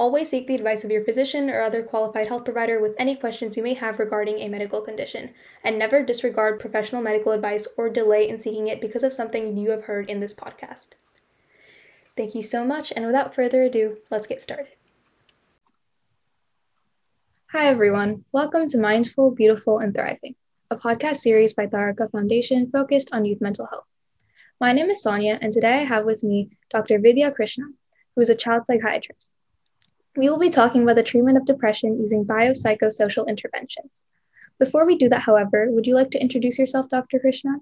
Always seek the advice of your physician or other qualified health provider with any questions you may have regarding a medical condition, and never disregard professional medical advice or delay in seeking it because of something you have heard in this podcast. Thank you so much, and without further ado, let's get started. Hi, everyone. Welcome to Mindful, Beautiful, and Thriving, a podcast series by Tharaka Foundation focused on youth mental health. My name is Sonia, and today I have with me Dr. Vidya Krishna, who is a child psychiatrist. We will be talking about the treatment of depression using biopsychosocial interventions. Before we do that, however, would you like to introduce yourself, Dr. Krishna?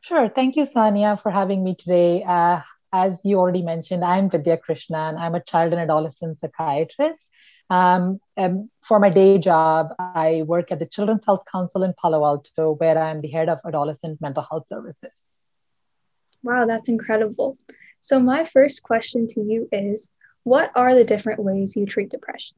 Sure. Thank you, Sania, for having me today. Uh, as you already mentioned, I'm Vidya Krishnan. I'm a child and adolescent psychiatrist. Um, um, for my day job, I work at the Children's Health Council in Palo Alto, where I'm the head of adolescent mental health services. Wow, that's incredible. So, my first question to you is what are the different ways you treat depression?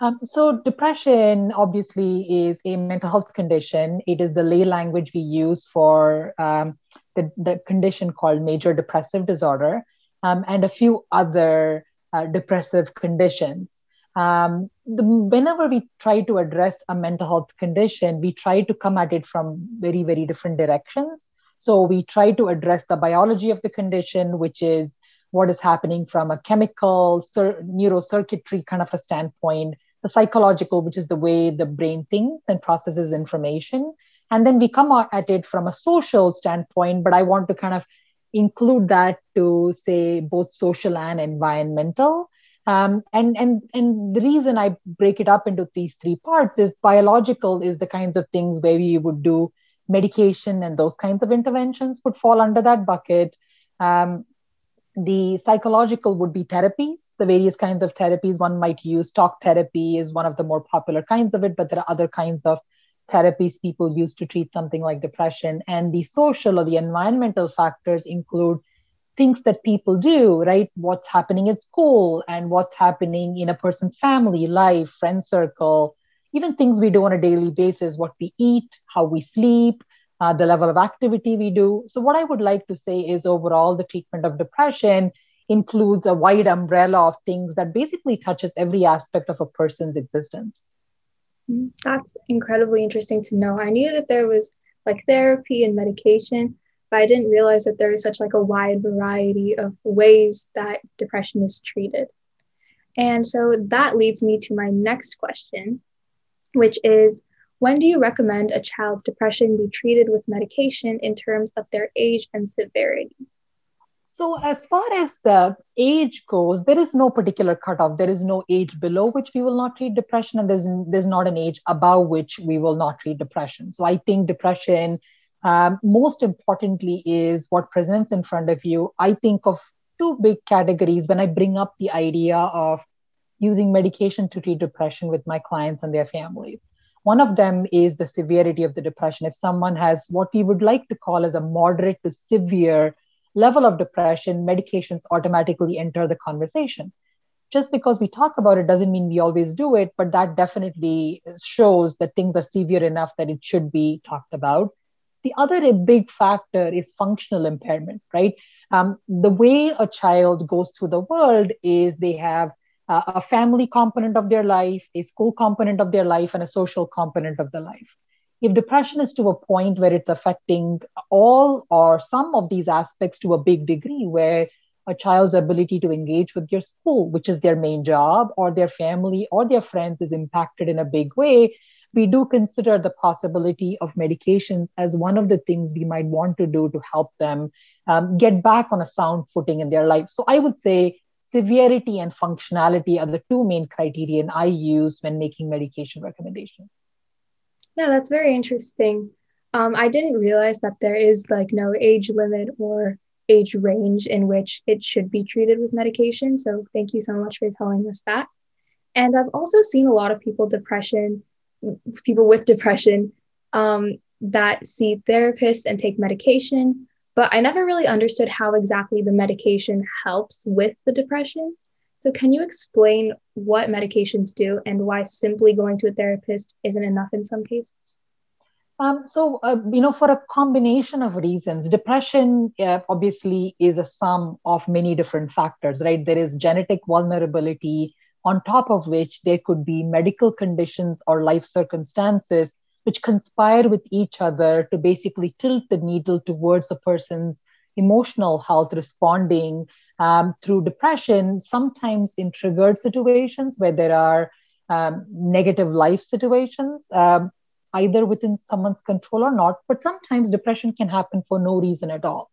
Um, so, depression obviously is a mental health condition. It is the lay language we use for um, the, the condition called major depressive disorder um, and a few other uh, depressive conditions. Um, the, whenever we try to address a mental health condition, we try to come at it from very, very different directions. So, we try to address the biology of the condition, which is what is happening from a chemical cir- neurocircuitry kind of a standpoint, the psychological, which is the way the brain thinks and processes information. And then we come at it from a social standpoint, but I want to kind of include that to say both social and environmental. Um, and and and the reason I break it up into these three parts is biological is the kinds of things where we would do medication and those kinds of interventions would fall under that bucket. Um, the psychological would be therapies. The various kinds of therapies one might use talk therapy is one of the more popular kinds of it but there are other kinds of therapies people use to treat something like depression. And the social or the environmental factors include things that people do right? What's happening at school and what's happening in a person's family life friend circle even things we do on a daily basis what we eat how we sleep uh, the level of activity we do. So, what I would like to say is overall, the treatment of depression includes a wide umbrella of things that basically touches every aspect of a person's existence. Mm, that's incredibly interesting to know. I knew that there was like therapy and medication, but I didn't realize that there is such like a wide variety of ways that depression is treated. And so that leads me to my next question, which is when do you recommend a child's depression be treated with medication in terms of their age and severity? So, as far as the age goes, there is no particular cutoff. There is no age below which we will not treat depression, and there's, there's not an age above which we will not treat depression. So, I think depression, um, most importantly, is what presents in front of you. I think of two big categories when I bring up the idea of using medication to treat depression with my clients and their families. One of them is the severity of the depression. If someone has what we would like to call as a moderate to severe level of depression, medications automatically enter the conversation. Just because we talk about it doesn't mean we always do it, but that definitely shows that things are severe enough that it should be talked about. The other big factor is functional impairment, right? Um, the way a child goes through the world is they have uh, a family component of their life, a school component of their life, and a social component of their life. If depression is to a point where it's affecting all or some of these aspects to a big degree, where a child's ability to engage with their school, which is their main job, or their family or their friends, is impacted in a big way, we do consider the possibility of medications as one of the things we might want to do to help them um, get back on a sound footing in their life. So I would say severity and functionality are the two main criterion I use when making medication recommendations. Yeah, that's very interesting. Um, I didn't realize that there is like no age limit or age range in which it should be treated with medication. So thank you so much for telling us that. And I've also seen a lot of people depression, people with depression, um, that see therapists and take medication, but I never really understood how exactly the medication helps with the depression. So, can you explain what medications do and why simply going to a therapist isn't enough in some cases? Um, so, uh, you know, for a combination of reasons, depression uh, obviously is a sum of many different factors, right? There is genetic vulnerability, on top of which there could be medical conditions or life circumstances which conspire with each other to basically tilt the needle towards the person's emotional health responding um, through depression, sometimes in triggered situations where there are um, negative life situations, um, either within someone's control or not. But sometimes depression can happen for no reason at all.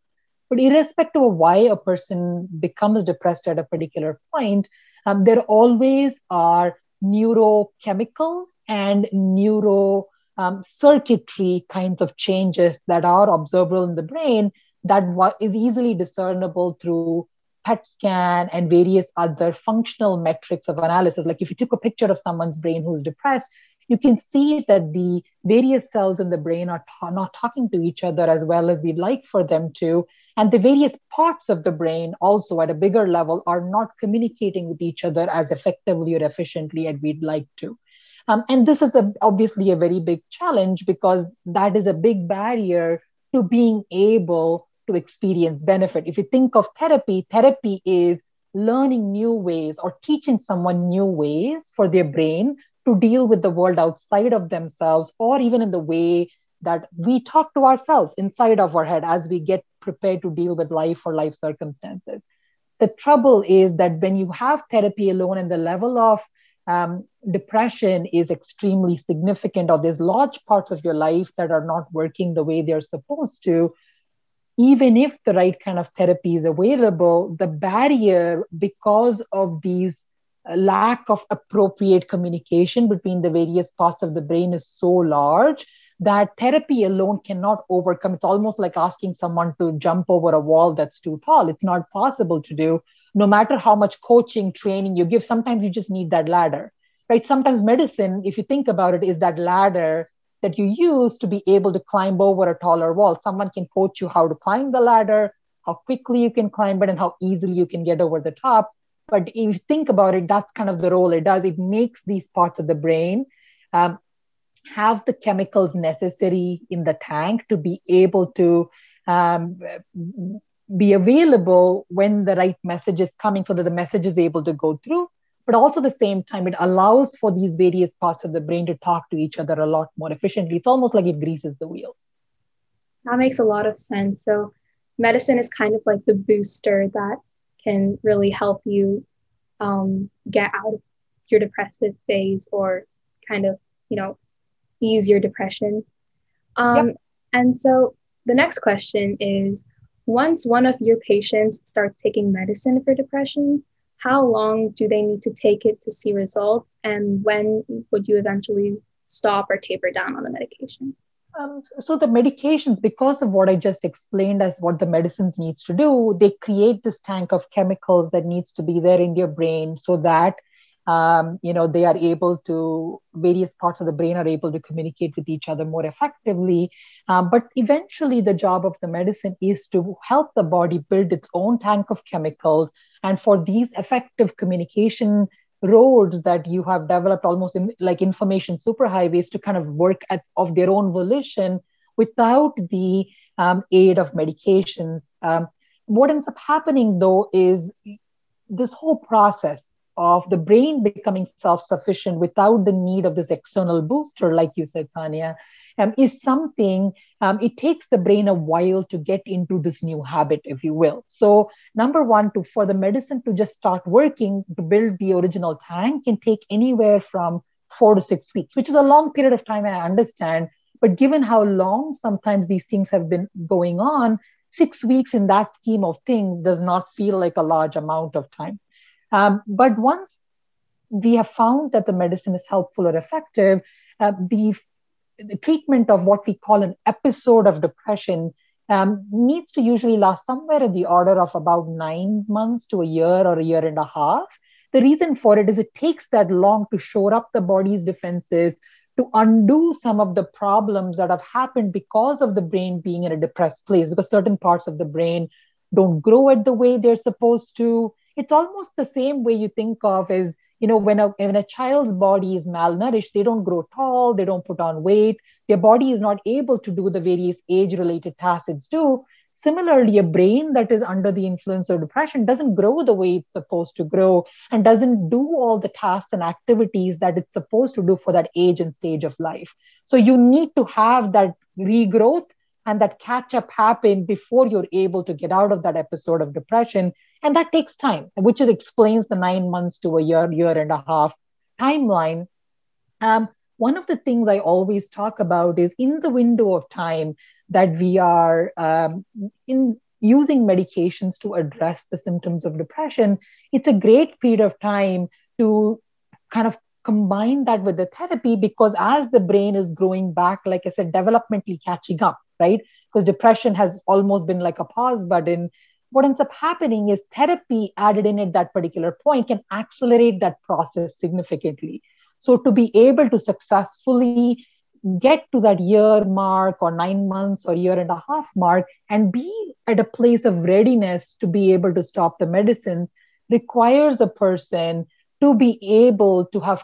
But irrespective of why a person becomes depressed at a particular point, um, there always are neurochemical and neuro um, circuitry kinds of changes that are observable in the brain that is easily discernible through PET scan and various other functional metrics of analysis. Like if you took a picture of someone's brain who's depressed, you can see that the various cells in the brain are not talking to each other as well as we'd like for them to. And the various parts of the brain, also at a bigger level, are not communicating with each other as effectively or efficiently as we'd like to. Um, and this is a, obviously a very big challenge because that is a big barrier to being able to experience benefit. If you think of therapy, therapy is learning new ways or teaching someone new ways for their brain to deal with the world outside of themselves or even in the way that we talk to ourselves inside of our head as we get prepared to deal with life or life circumstances. The trouble is that when you have therapy alone and the level of um, depression is extremely significant, or there's large parts of your life that are not working the way they're supposed to, even if the right kind of therapy is available, the barrier because of these uh, lack of appropriate communication between the various parts of the brain is so large that therapy alone cannot overcome. It's almost like asking someone to jump over a wall that's too tall. It's not possible to do, no matter how much coaching, training you give. Sometimes you just need that ladder, right? Sometimes medicine, if you think about it, is that ladder that you use to be able to climb over a taller wall. Someone can coach you how to climb the ladder, how quickly you can climb it, and how easily you can get over the top. But if you think about it, that's kind of the role it does. It makes these parts of the brain um, have the chemicals necessary in the tank to be able to um, be available when the right message is coming so that the message is able to go through. But also the same time it allows for these various parts of the brain to talk to each other a lot more efficiently. It's almost like it greases the wheels. That makes a lot of sense. So medicine is kind of like the booster that can really help you um, get out of your depressive phase or kind of you know ease your depression. Um, yep. And so the next question is once one of your patients starts taking medicine for depression, how long do they need to take it to see results? And when would you eventually stop or taper down on the medication? Um, so the medications, because of what I just explained as what the medicines needs to do, they create this tank of chemicals that needs to be there in your brain so that um, you know they are able to various parts of the brain are able to communicate with each other more effectively. Um, but eventually the job of the medicine is to help the body build its own tank of chemicals. And for these effective communication roads that you have developed almost in, like information superhighways to kind of work at, of their own volition without the um, aid of medications. Um, what ends up happening though is this whole process of the brain becoming self-sufficient without the need of this external booster, like you said, Sania, um, is something um, it takes the brain a while to get into this new habit, if you will. So, number one, to for the medicine to just start working to build the original tank can take anywhere from four to six weeks, which is a long period of time. I understand, but given how long sometimes these things have been going on, six weeks in that scheme of things does not feel like a large amount of time. Um, but once we have found that the medicine is helpful or effective, uh, the, the, treatment of what we call an episode of depression um, needs to usually last somewhere in the order of about nine months to a year or a year and a half. The reason for it is it takes that long to shore up the body's defenses, to undo some of the problems that have happened because of the brain being in a depressed place, because certain parts of the brain don't grow at the way they're supposed to. It's almost the same way you think of as, you know, when a, when a child's body is malnourished, they don't grow tall, they don't put on weight, their body is not able to do the various age related tasks it's do. Similarly, a brain that is under the influence of depression doesn't grow the way it's supposed to grow and doesn't do all the tasks and activities that it's supposed to do for that age and stage of life. So you need to have that regrowth and that catch up happen before you're able to get out of that episode of depression. And that takes time, which is, explains the nine months to a year, year and a half timeline. Um, one of the things I always talk about is in the window of time that we are um, in using medications to address the symptoms of depression, it's a great period of time to kind of combine that with the therapy because as the brain is growing back, like I said, developmentally catching up, right? Because depression has almost been like a pause button. What ends up happening is therapy added in at that particular point can accelerate that process significantly. So to be able to successfully get to that year mark or nine months or year and a half mark and be at a place of readiness to be able to stop the medicines requires a person to be able to have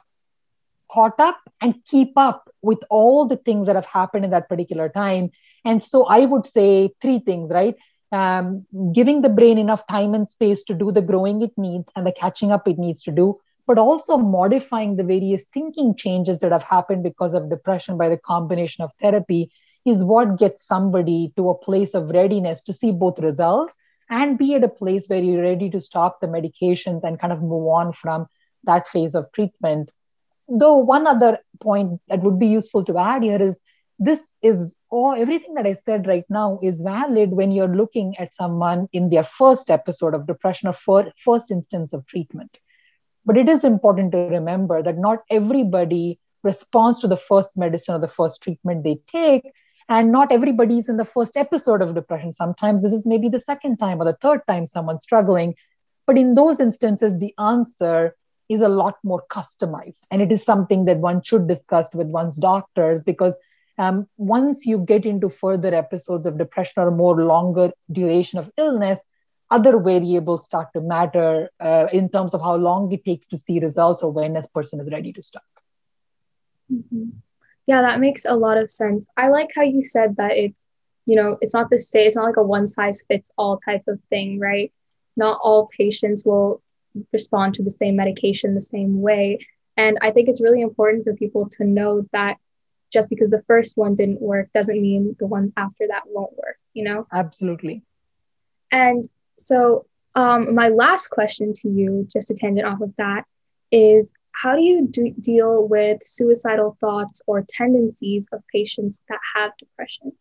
caught up and keep up with all the things that have happened in that particular time. And so I would say three things, right? Um, giving the brain enough time and space to do the growing it needs and the catching up it needs to do but also modifying the various thinking changes that have happened because of depression by the combination of therapy is what gets somebody to a place of readiness to see both results and be at a place where you're ready to stop the medications and kind of move on from that phase of treatment. Though, one other point that would be useful to add here is this is all everything that I said right now is valid when you're looking at someone in their first episode of depression or first instance of treatment but it is important to remember that not everybody responds to the first medicine or the first treatment they take. And not everybody is in the first episode of depression. Sometimes this is maybe the second time or the third time someone's struggling. But in those instances, the answer is a lot more customized. And it is something that one should discuss with one's doctors because um, once you get into further episodes of depression or more longer duration of illness, other variables start to matter uh, in terms of how long it takes to see results or when a person is ready to stop. Mm-hmm. Yeah, that makes a lot of sense. I like how you said that it's, you know, it's not the same, it's not like a one size fits all type of thing, right? Not all patients will respond to the same medication the same way. And I think it's really important for people to know that just because the first one didn't work doesn't mean the ones after that won't work, you know? Absolutely. And so, um, my last question to you, just a tangent off of that, is how do you do- deal with suicidal thoughts or tendencies of patients that have depression?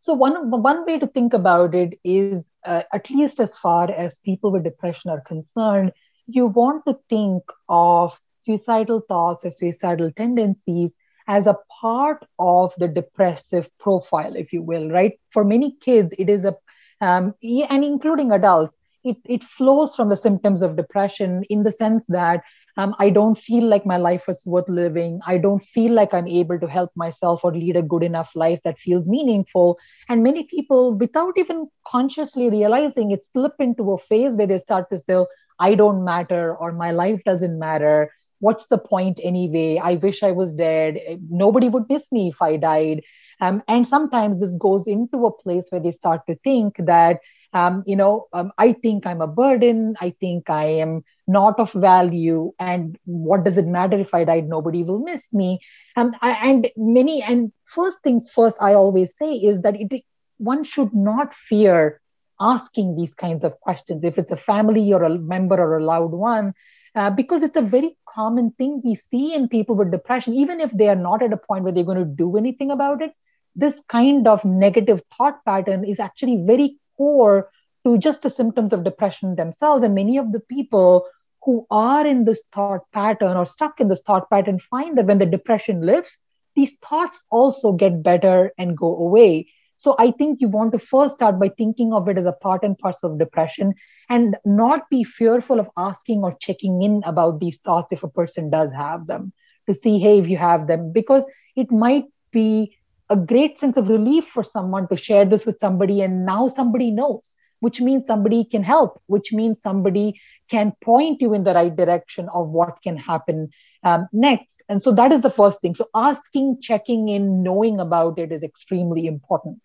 So one one way to think about it is, uh, at least as far as people with depression are concerned, you want to think of suicidal thoughts or suicidal tendencies as a part of the depressive profile, if you will, right? For many kids, it is a um, and including adults, it, it flows from the symptoms of depression in the sense that um, I don't feel like my life is worth living. I don't feel like I'm able to help myself or lead a good enough life that feels meaningful. And many people, without even consciously realizing it, slip into a phase where they start to say, I don't matter or my life doesn't matter. What's the point anyway? I wish I was dead. Nobody would miss me if I died. Um, and sometimes this goes into a place where they start to think that, um, you know, um, I think I'm a burden. I think I am not of value. And what does it matter if I died? Nobody will miss me. Um, I, and many, and first things first, I always say is that it, one should not fear asking these kinds of questions. If it's a family or a member or a loved one, uh, because it's a very common thing we see in people with depression, even if they are not at a point where they're going to do anything about it this kind of negative thought pattern is actually very core to just the symptoms of depression themselves. And many of the people who are in this thought pattern or stuck in this thought pattern find that when the depression lifts, these thoughts also get better and go away. So I think you want to first start by thinking of it as a part and parcel of depression and not be fearful of asking or checking in about these thoughts if a person does have them to see, hey, if you have them, because it might be a great sense of relief for someone to share this with somebody, and now somebody knows, which means somebody can help, which means somebody can point you in the right direction of what can happen um, next. And so that is the first thing. So asking, checking in, knowing about it is extremely important.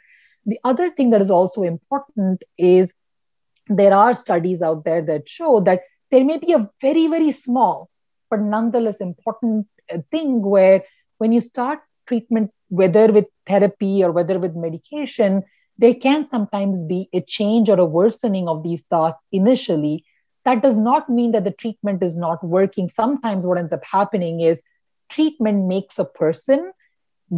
The other thing that is also important is there are studies out there that show that there may be a very, very small, but nonetheless important uh, thing where when you start treatment, whether with therapy or whether with medication, there can sometimes be a change or a worsening of these thoughts initially. That does not mean that the treatment is not working. Sometimes what ends up happening is treatment makes a person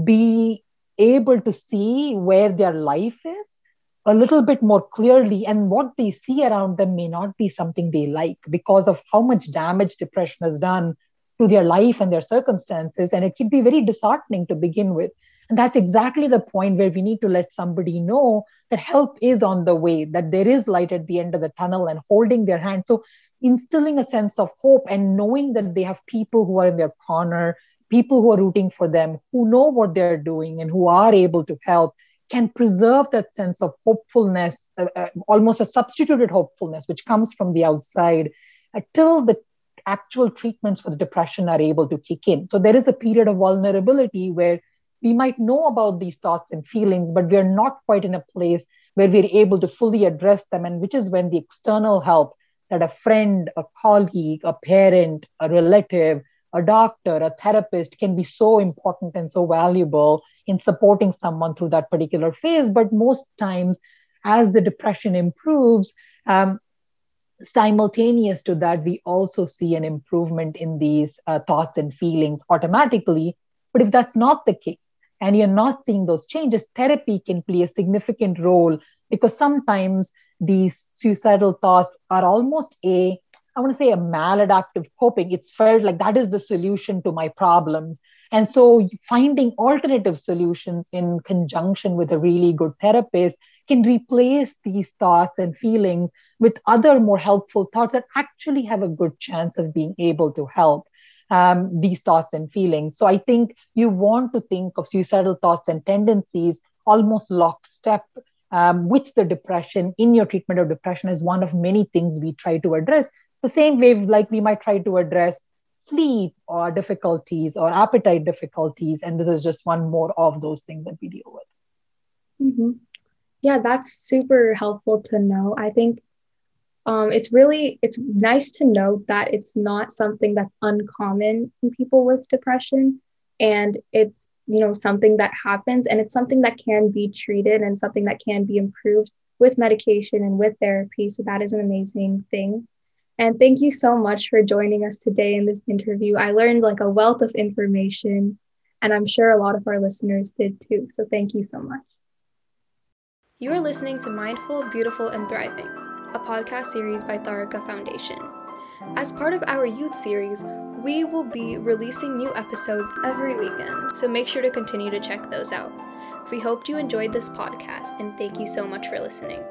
be able to see where their life is a little bit more clearly and what they see around them may not be something they like because of how much damage depression has done to their life and their circumstances and it can be very disheartening to begin with. And that's exactly the point where we need to let somebody know that help is on the way that there is light at the end of the tunnel and holding their hand. So instilling a sense of hope and knowing that they have people who are in their corner people who are rooting for them who know what they're doing and who are able to help can preserve that sense of hopefulness, uh, uh, almost a substituted hopefulness, which comes from the outside, until the actual treatments for the depression are able to kick in. So there is a period of vulnerability where we might know about these thoughts and feelings, but we're not quite in a place where we're able to fully address them, and which is when the external help that a friend, a colleague, a parent, a relative, a doctor, a therapist can be so important and so valuable in supporting someone through that particular phase. But most times, as the depression improves, um, simultaneous to that, we also see an improvement in these uh, thoughts and feelings automatically. But if that's not the case, and you're not seeing those changes, therapy can play a significant role because sometimes these suicidal thoughts are almost a I want to say a maladaptive coping. It's felt like that is the solution to my problems. And so finding alternative solutions in conjunction with a really good therapist can replace these thoughts and feelings with other more helpful thoughts that actually have a good chance of being able to help um, these thoughts and feelings. So I think you want to think of suicidal thoughts and tendencies almost lockstep um, with the depression in your treatment of depression is one of many things we try to address the same way like we might try to address sleep or difficulties or appetite difficulties and this is just one more of those things that we deal with. Mm-hmm. yeah that's super helpful to know. I think um, it's really it's nice to know that it's not something that's uncommon in people with depression and it's you know something that happens and it's something that can be treated and something that can be improved with medication and with therapy so that is an amazing thing and thank you so much for joining us today in this interview. I learned like a wealth of information, and I'm sure a lot of our listeners did too. So thank you so much. You are listening to Mindful, Beautiful, and Thriving, a podcast series by Tharaka Foundation. As part of our youth series, we will be releasing new episodes every weekend, so make sure to continue to check those out. We hope you enjoyed this podcast, and thank you so much for listening.